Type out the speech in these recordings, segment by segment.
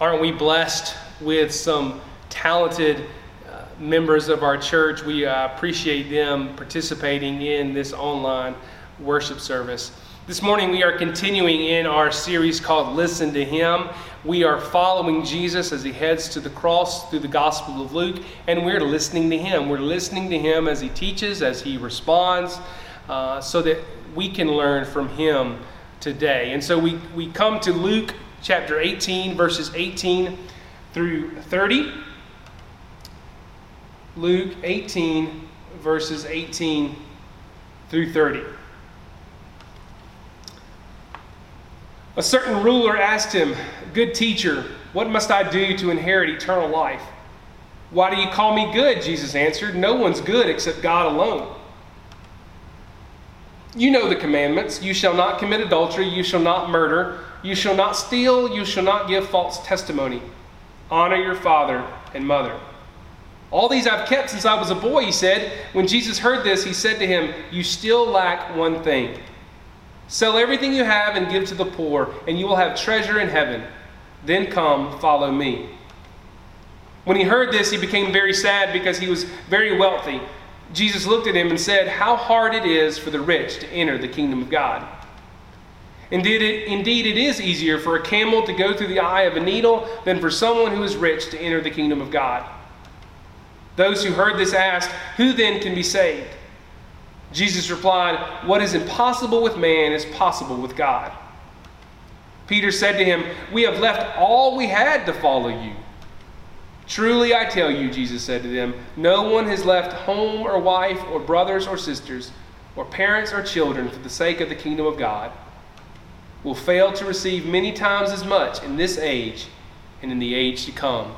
Aren't we blessed with some talented uh, members of our church? We uh, appreciate them participating in this online worship service. This morning, we are continuing in our series called Listen to Him. We are following Jesus as he heads to the cross through the Gospel of Luke, and we're listening to him. We're listening to him as he teaches, as he responds, uh, so that we can learn from him today. And so we, we come to Luke chapter 18, verses 18 through 30. Luke 18, verses 18 through 30. A certain ruler asked him, Good teacher, what must I do to inherit eternal life? Why do you call me good? Jesus answered. No one's good except God alone. You know the commandments you shall not commit adultery, you shall not murder, you shall not steal, you shall not give false testimony. Honor your father and mother. All these I've kept since I was a boy, he said. When Jesus heard this, he said to him, You still lack one thing. Sell everything you have and give to the poor, and you will have treasure in heaven. Then come, follow me. When he heard this, he became very sad because he was very wealthy. Jesus looked at him and said, How hard it is for the rich to enter the kingdom of God. Indeed it, indeed, it is easier for a camel to go through the eye of a needle than for someone who is rich to enter the kingdom of God. Those who heard this asked, Who then can be saved? Jesus replied, What is impossible with man is possible with God. Peter said to him, We have left all we had to follow you. Truly I tell you, Jesus said to them, no one has left home or wife or brothers or sisters or parents or children for the sake of the kingdom of God will fail to receive many times as much in this age and in the age to come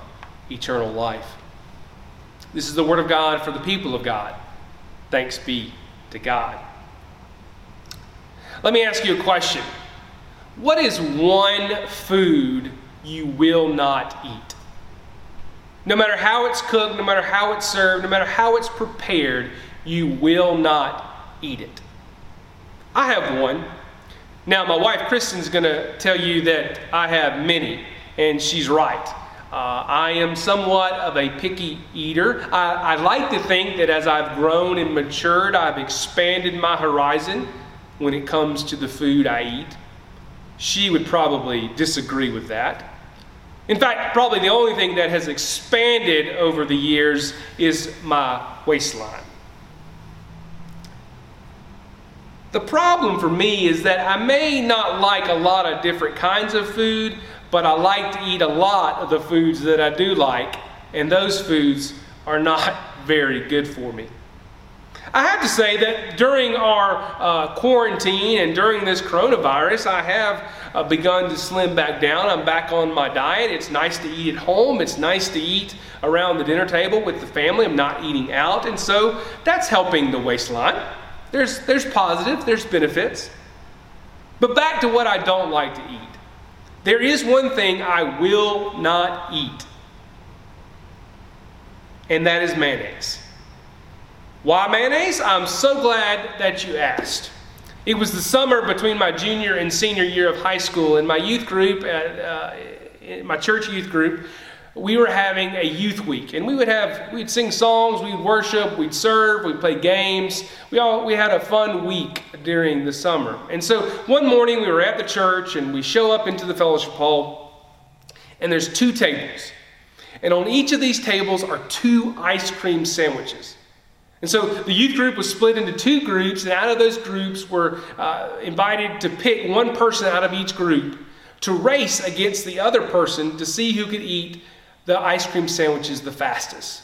eternal life. This is the word of God for the people of God. Thanks be to God. Let me ask you a question. What is one food you will not eat? No matter how it's cooked, no matter how it's served, no matter how it's prepared, you will not eat it. I have one. Now, my wife Kristen's going to tell you that I have many, and she's right. Uh, I am somewhat of a picky eater. I, I like to think that as I've grown and matured, I've expanded my horizon when it comes to the food I eat. She would probably disagree with that. In fact, probably the only thing that has expanded over the years is my waistline. The problem for me is that I may not like a lot of different kinds of food, but I like to eat a lot of the foods that I do like, and those foods are not very good for me. I have to say that during our uh, quarantine and during this coronavirus, I have uh, begun to slim back down. I'm back on my diet. It's nice to eat at home. It's nice to eat around the dinner table with the family. I'm not eating out. And so that's helping the waistline. There's, there's positive, there's benefits. But back to what I don't like to eat. There is one thing I will not eat, and that is mayonnaise. Why mayonnaise? I'm so glad that you asked. It was the summer between my junior and senior year of high school, and my youth group, at, uh, my church youth group, we were having a youth week, and we would have we'd sing songs, we'd worship, we'd serve, we'd play games. We all we had a fun week during the summer. And so one morning we were at the church, and we show up into the fellowship hall, and there's two tables, and on each of these tables are two ice cream sandwiches. And so the youth group was split into two groups, and out of those groups were uh, invited to pick one person out of each group to race against the other person to see who could eat the ice cream sandwiches the fastest.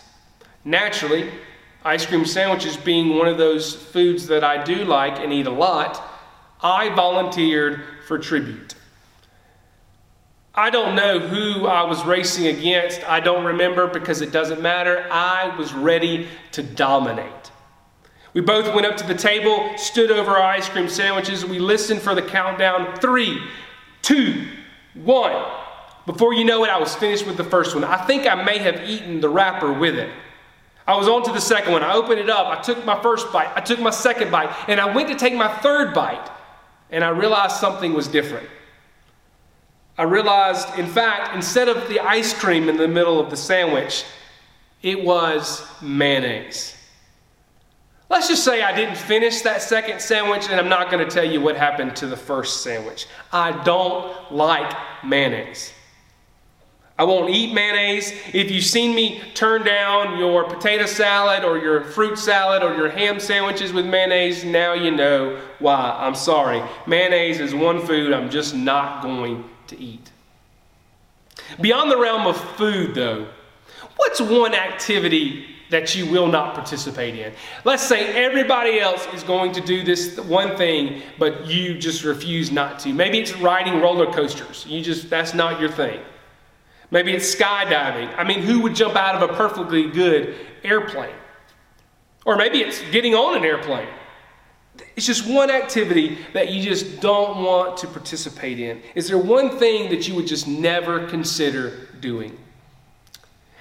Naturally, ice cream sandwiches being one of those foods that I do like and eat a lot, I volunteered for tribute. I don't know who I was racing against. I don't remember because it doesn't matter. I was ready to dominate. We both went up to the table, stood over our ice cream sandwiches. We listened for the countdown three, two, one. Before you know it, I was finished with the first one. I think I may have eaten the wrapper with it. I was on to the second one. I opened it up. I took my first bite. I took my second bite. And I went to take my third bite. And I realized something was different. I realized, in fact, instead of the ice cream in the middle of the sandwich, it was mayonnaise. Let's just say I didn't finish that second sandwich, and I'm not going to tell you what happened to the first sandwich. I don't like mayonnaise. I won't eat mayonnaise. If you've seen me turn down your potato salad or your fruit salad or your ham sandwiches with mayonnaise, now you know why. I'm sorry. Mayonnaise is one food I'm just not going to eat. Beyond the realm of food, though, what's one activity that you will not participate in? Let's say everybody else is going to do this one thing, but you just refuse not to. Maybe it's riding roller coasters. You just, that's not your thing. Maybe it's skydiving. I mean, who would jump out of a perfectly good airplane? Or maybe it's getting on an airplane. It's just one activity that you just don't want to participate in. Is there one thing that you would just never consider doing?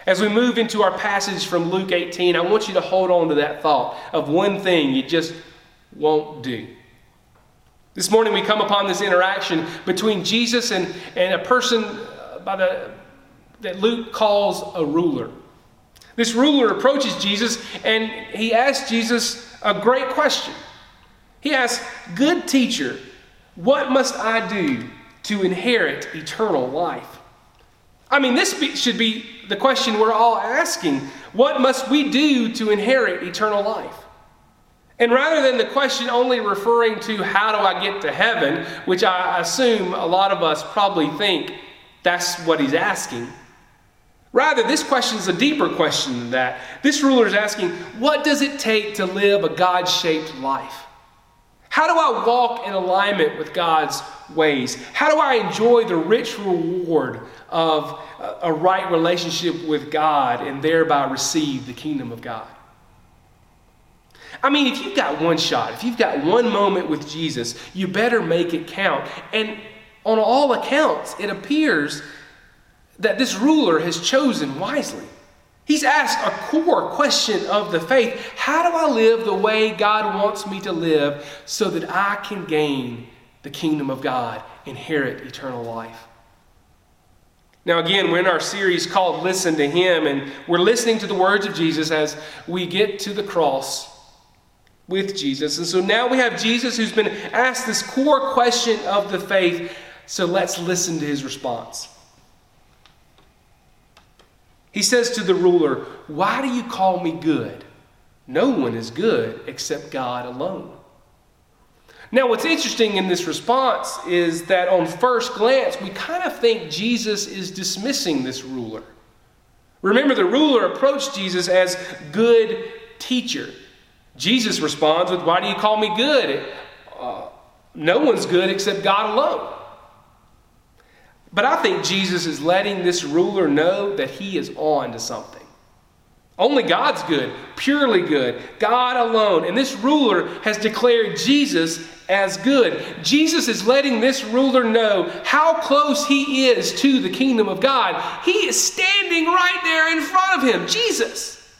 As we move into our passage from Luke 18, I want you to hold on to that thought of one thing you just won't do. This morning we come upon this interaction between Jesus and, and a person by the that Luke calls a ruler. This ruler approaches Jesus and he asks Jesus a great question. He asks, Good teacher, what must I do to inherit eternal life? I mean, this should be the question we're all asking. What must we do to inherit eternal life? And rather than the question only referring to how do I get to heaven, which I assume a lot of us probably think that's what he's asking, Rather, this question is a deeper question than that. This ruler is asking, what does it take to live a God shaped life? How do I walk in alignment with God's ways? How do I enjoy the rich reward of a right relationship with God and thereby receive the kingdom of God? I mean, if you've got one shot, if you've got one moment with Jesus, you better make it count. And on all accounts, it appears that this ruler has chosen wisely. He's asked a core question of the faith How do I live the way God wants me to live so that I can gain the kingdom of God, inherit eternal life? Now, again, we're in our series called Listen to Him, and we're listening to the words of Jesus as we get to the cross with Jesus. And so now we have Jesus who's been asked this core question of the faith. So let's listen to his response. He says to the ruler, Why do you call me good? No one is good except God alone. Now, what's interesting in this response is that on first glance, we kind of think Jesus is dismissing this ruler. Remember, the ruler approached Jesus as good teacher. Jesus responds with, Why do you call me good? Uh, no one's good except God alone. But I think Jesus is letting this ruler know that he is on to something. Only God's good, purely good, God alone. And this ruler has declared Jesus as good. Jesus is letting this ruler know how close he is to the kingdom of God. He is standing right there in front of him, Jesus.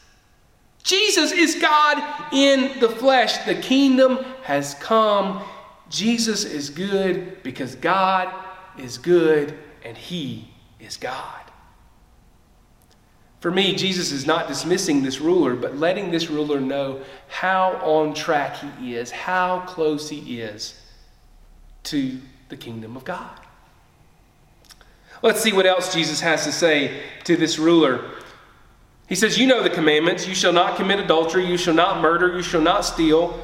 Jesus is God in the flesh. The kingdom has come. Jesus is good because God is good and He is God. For me, Jesus is not dismissing this ruler, but letting this ruler know how on track he is, how close he is to the kingdom of God. Let's see what else Jesus has to say to this ruler. He says, You know the commandments. You shall not commit adultery. You shall not murder. You shall not steal.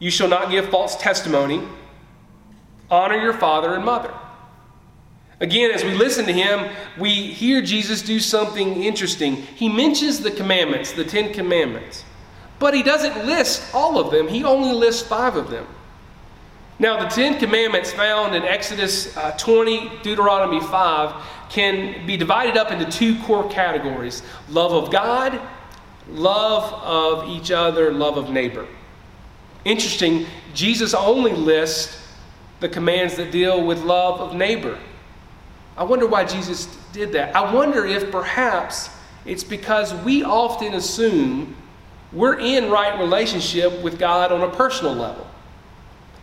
You shall not give false testimony. Honor your father and mother. Again, as we listen to him, we hear Jesus do something interesting. He mentions the commandments, the Ten Commandments, but he doesn't list all of them, he only lists five of them. Now, the Ten Commandments found in Exodus uh, 20, Deuteronomy 5, can be divided up into two core categories love of God, love of each other, love of neighbor. Interesting, Jesus only lists the commands that deal with love of neighbor. I wonder why Jesus did that. I wonder if perhaps it's because we often assume we're in right relationship with God on a personal level.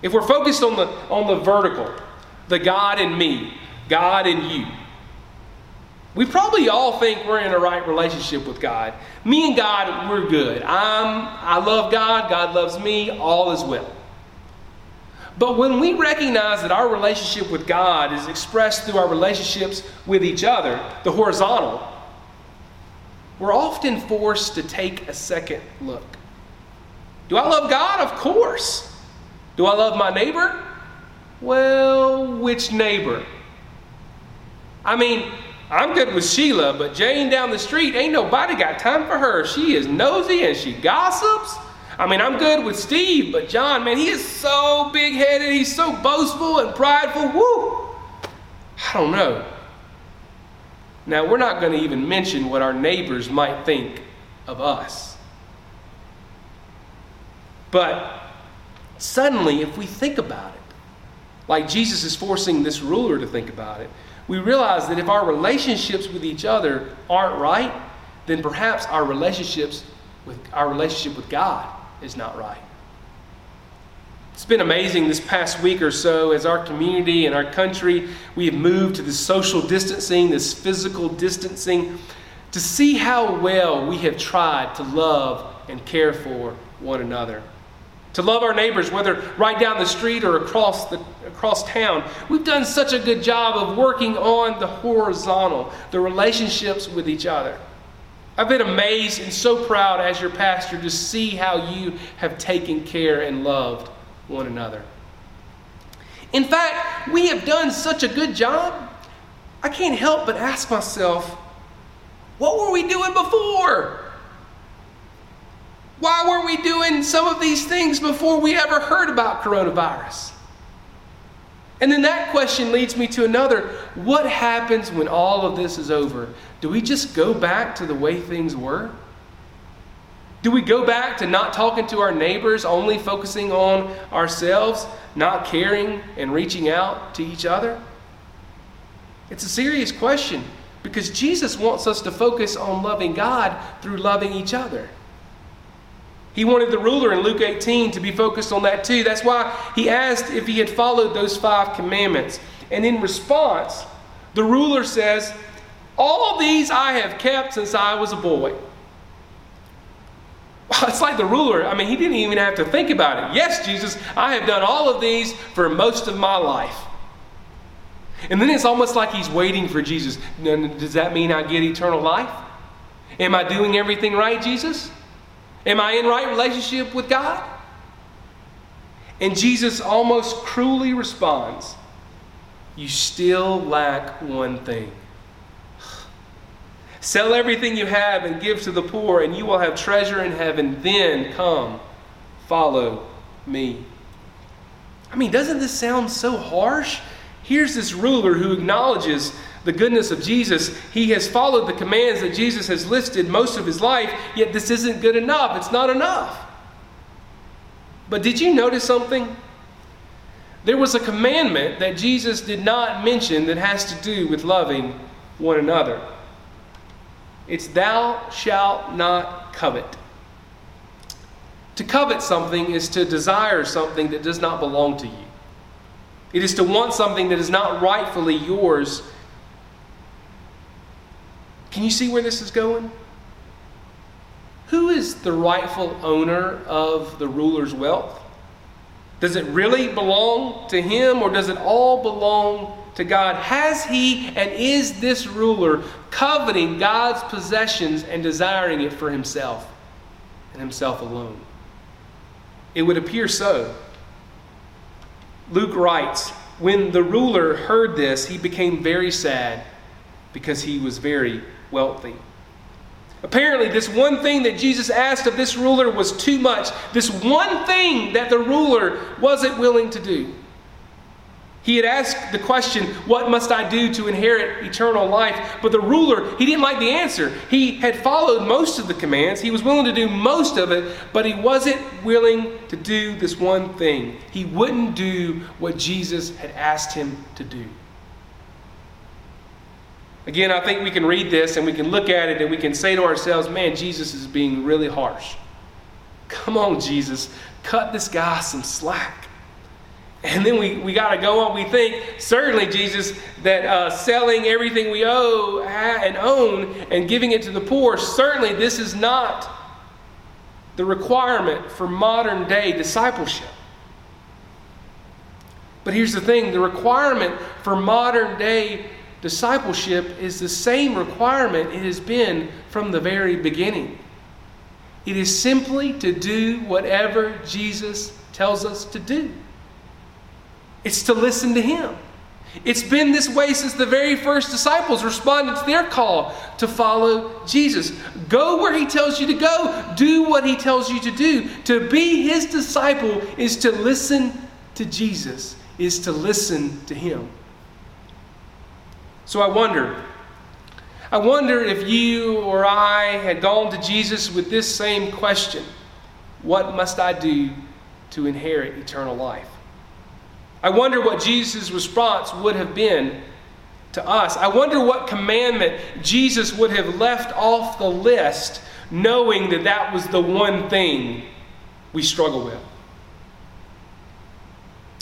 If we're focused on the, on the vertical, the God in me, God and you. We probably all think we're in a right relationship with God. Me and God, we're good. I'm, I love God, God loves me, all is well. But when we recognize that our relationship with God is expressed through our relationships with each other, the horizontal, we're often forced to take a second look. Do I love God? Of course. Do I love my neighbor? Well, which neighbor? I mean, I'm good with Sheila, but Jane down the street, ain't nobody got time for her. She is nosy and she gossips. I mean, I'm good with Steve, but John, man, he is so big headed. He's so boastful and prideful. Woo! I don't know. Now, we're not going to even mention what our neighbors might think of us. But suddenly, if we think about it, like Jesus is forcing this ruler to think about it, we realize that if our relationships with each other aren't right, then perhaps our relationships with our relationship with God is not right. It's been amazing this past week or so as our community and our country, we have moved to this social distancing, this physical distancing, to see how well we have tried to love and care for one another. To love our neighbors, whether right down the street or across, the, across town. We've done such a good job of working on the horizontal, the relationships with each other. I've been amazed and so proud as your pastor to see how you have taken care and loved one another. In fact, we have done such a good job, I can't help but ask myself, what were we doing before? Why were we doing some of these things before we ever heard about coronavirus? And then that question leads me to another. What happens when all of this is over? Do we just go back to the way things were? Do we go back to not talking to our neighbors, only focusing on ourselves, not caring and reaching out to each other? It's a serious question because Jesus wants us to focus on loving God through loving each other. He wanted the ruler in Luke 18 to be focused on that too. That's why he asked if he had followed those five commandments. And in response, the ruler says, All these I have kept since I was a boy. Well, it's like the ruler, I mean, he didn't even have to think about it. Yes, Jesus, I have done all of these for most of my life. And then it's almost like he's waiting for Jesus. Does that mean I get eternal life? Am I doing everything right, Jesus? Am I in right relationship with God? And Jesus almost cruelly responds, You still lack one thing. Sell everything you have and give to the poor, and you will have treasure in heaven. Then come, follow me. I mean, doesn't this sound so harsh? Here's this ruler who acknowledges the goodness of Jesus. He has followed the commands that Jesus has listed most of his life, yet this isn't good enough. It's not enough. But did you notice something? There was a commandment that Jesus did not mention that has to do with loving one another. It's thou shalt not covet. To covet something is to desire something that does not belong to you. It is to want something that is not rightfully yours can you see where this is going? Who is the rightful owner of the ruler's wealth? Does it really belong to him or does it all belong to God? Has he and is this ruler coveting God's possessions and desiring it for himself and himself alone? It would appear so. Luke writes When the ruler heard this, he became very sad because he was very wealthy. Apparently, this one thing that Jesus asked of this ruler was too much. This one thing that the ruler wasn't willing to do. He had asked the question, What must I do to inherit eternal life? But the ruler, he didn't like the answer. He had followed most of the commands, he was willing to do most of it, but he wasn't willing to do this one thing. He wouldn't do what Jesus had asked him to do. Again, I think we can read this and we can look at it and we can say to ourselves, man, Jesus is being really harsh. Come on, Jesus, cut this guy some slack. And then we, we got to go on. We think, certainly, Jesus, that uh, selling everything we owe and own and giving it to the poor, certainly this is not the requirement for modern day discipleship. But here's the thing the requirement for modern day discipleship is the same requirement it has been from the very beginning. It is simply to do whatever Jesus tells us to do. It's to listen to Him. It's been this way since the very first disciples responded to their call to follow Jesus. Go where He tells you to go, do what He tells you to do. To be His disciple is to listen to Jesus, is to listen to Him. So I wonder. I wonder if you or I had gone to Jesus with this same question What must I do to inherit eternal life? I wonder what Jesus' response would have been to us. I wonder what commandment Jesus would have left off the list, knowing that that was the one thing we struggle with.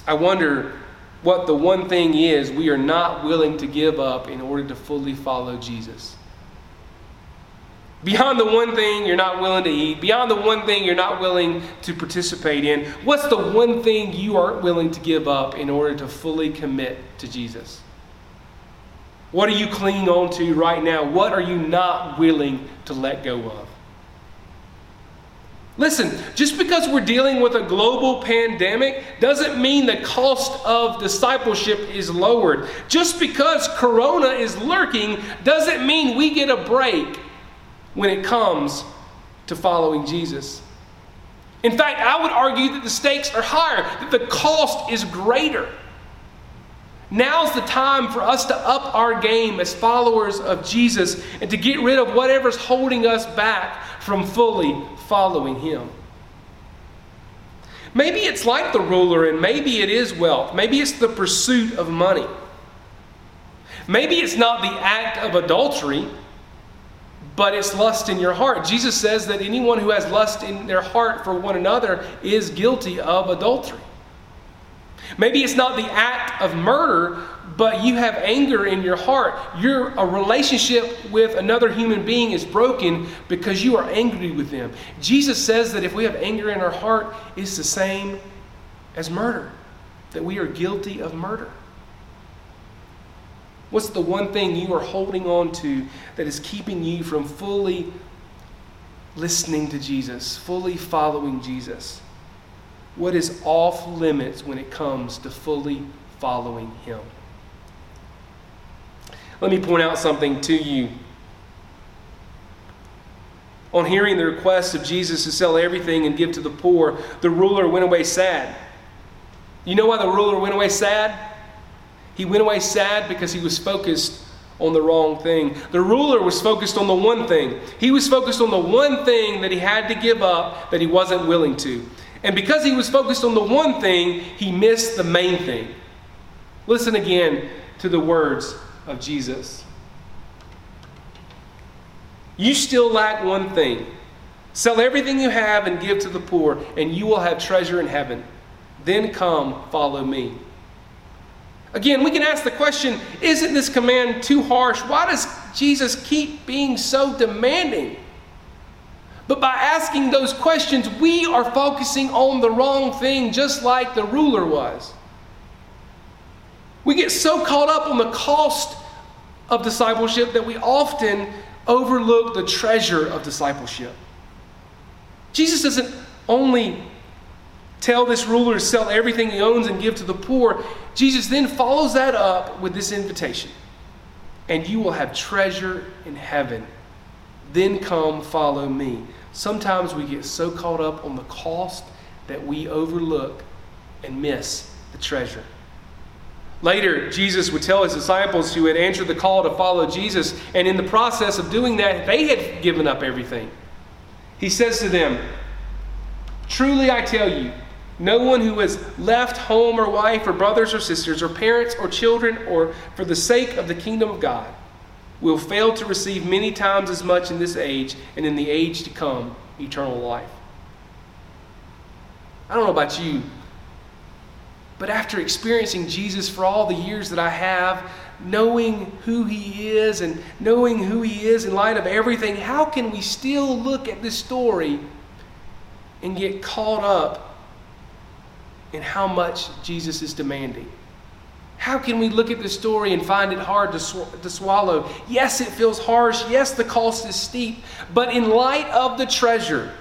I wonder what the one thing is we are not willing to give up in order to fully follow Jesus. Beyond the one thing you're not willing to eat, beyond the one thing you're not willing to participate in, what's the one thing you aren't willing to give up in order to fully commit to Jesus? What are you clinging on to right now? What are you not willing to let go of? Listen, just because we're dealing with a global pandemic doesn't mean the cost of discipleship is lowered. Just because corona is lurking doesn't mean we get a break when it comes to following Jesus. In fact, I would argue that the stakes are higher, that the cost is greater. Now's the time for us to up our game as followers of Jesus and to get rid of whatever's holding us back from fully following Him. Maybe it's like the ruler, and maybe it is wealth. Maybe it's the pursuit of money. Maybe it's not the act of adultery, but it's lust in your heart. Jesus says that anyone who has lust in their heart for one another is guilty of adultery. Maybe it's not the act of murder, but you have anger in your heart. Your a relationship with another human being is broken because you are angry with them. Jesus says that if we have anger in our heart, it's the same as murder, that we are guilty of murder. What's the one thing you are holding on to that is keeping you from fully listening to Jesus, fully following Jesus? What is off limits when it comes to fully following Him? Let me point out something to you. On hearing the request of Jesus to sell everything and give to the poor, the ruler went away sad. You know why the ruler went away sad? He went away sad because he was focused on the wrong thing. The ruler was focused on the one thing. He was focused on the one thing that he had to give up that he wasn't willing to. And because he was focused on the one thing, he missed the main thing. Listen again to the words of Jesus. You still lack one thing. Sell everything you have and give to the poor, and you will have treasure in heaven. Then come, follow me. Again, we can ask the question isn't this command too harsh? Why does Jesus keep being so demanding? But by asking those questions, we are focusing on the wrong thing, just like the ruler was. We get so caught up on the cost of discipleship that we often overlook the treasure of discipleship. Jesus doesn't only tell this ruler to sell everything he owns and give to the poor. Jesus then follows that up with this invitation and you will have treasure in heaven. Then come follow me. Sometimes we get so caught up on the cost that we overlook and miss the treasure. Later, Jesus would tell his disciples who had answered the call to follow Jesus, and in the process of doing that, they had given up everything. He says to them, Truly I tell you, no one who has left home or wife or brothers or sisters or parents or children or for the sake of the kingdom of God will fail to receive many times as much in this age and in the age to come eternal life. I don't know about you, But after experiencing Jesus for all the years that I have, knowing who he is and knowing who he is in light of everything, how can we still look at this story and get caught up in how much Jesus is demanding? How can we look at this story and find it hard to, sw- to swallow? Yes, it feels harsh. Yes, the cost is steep. But in light of the treasure,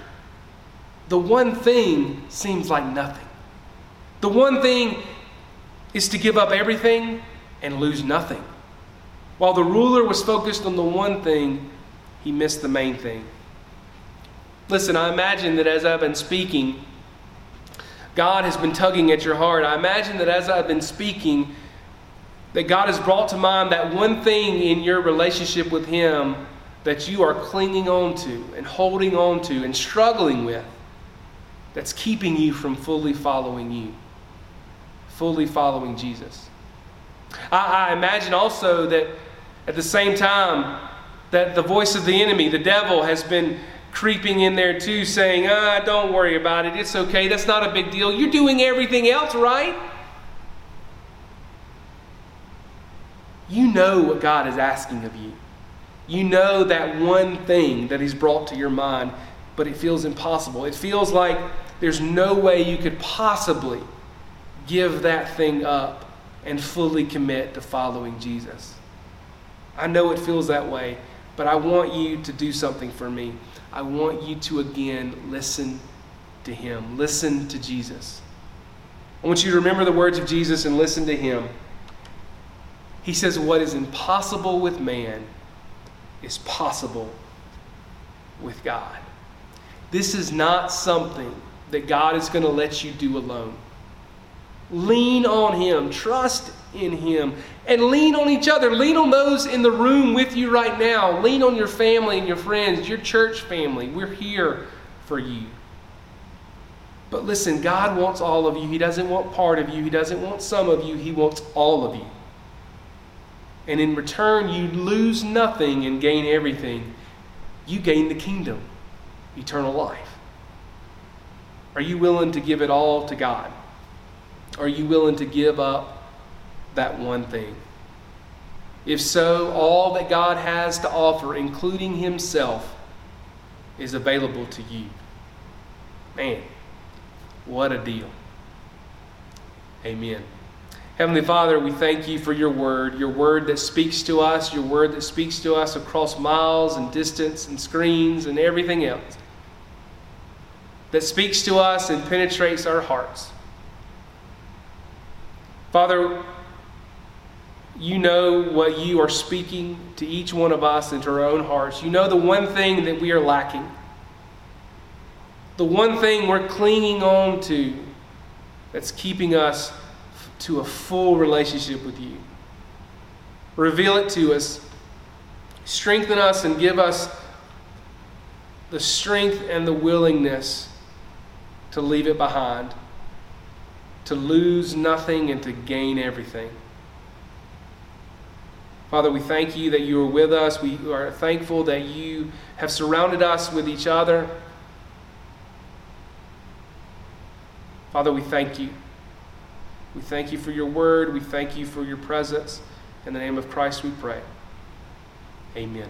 the one thing seems like nothing. The one thing is to give up everything and lose nothing. While the ruler was focused on the one thing, he missed the main thing. Listen, I imagine that as I've been speaking, God has been tugging at your heart. I imagine that as I've been speaking, that God has brought to mind that one thing in your relationship with Him that you are clinging on to and holding on to and struggling with that's keeping you from fully following you, fully following Jesus. I, I imagine also that at the same time, that the voice of the enemy, the devil, has been creeping in there too, saying, ah, don't worry about it. It's okay. That's not a big deal. You're doing everything else right. You know what God is asking of you. You know that one thing that He's brought to your mind, but it feels impossible. It feels like there's no way you could possibly give that thing up and fully commit to following Jesus. I know it feels that way, but I want you to do something for me. I want you to again listen to Him, listen to Jesus. I want you to remember the words of Jesus and listen to Him. He says, What is impossible with man is possible with God. This is not something that God is going to let you do alone. Lean on Him, trust in Him, and lean on each other. Lean on those in the room with you right now. Lean on your family and your friends, your church family. We're here for you. But listen, God wants all of you. He doesn't want part of you, He doesn't want some of you, He wants all of you. And in return, you lose nothing and gain everything. You gain the kingdom, eternal life. Are you willing to give it all to God? Are you willing to give up that one thing? If so, all that God has to offer, including Himself, is available to you. Man, what a deal. Amen. Heavenly Father, we thank you for your word, your word that speaks to us, your word that speaks to us across miles and distance and screens and everything else, that speaks to us and penetrates our hearts. Father, you know what you are speaking to each one of us into our own hearts. You know the one thing that we are lacking, the one thing we're clinging on to that's keeping us to a full relationship with you. Reveal it to us, strengthen us, and give us the strength and the willingness to leave it behind to lose nothing and to gain everything. Father, we thank you that you are with us. We are thankful that you have surrounded us with each other. Father, we thank you. We thank you for your word. We thank you for your presence. In the name of Christ we pray. Amen.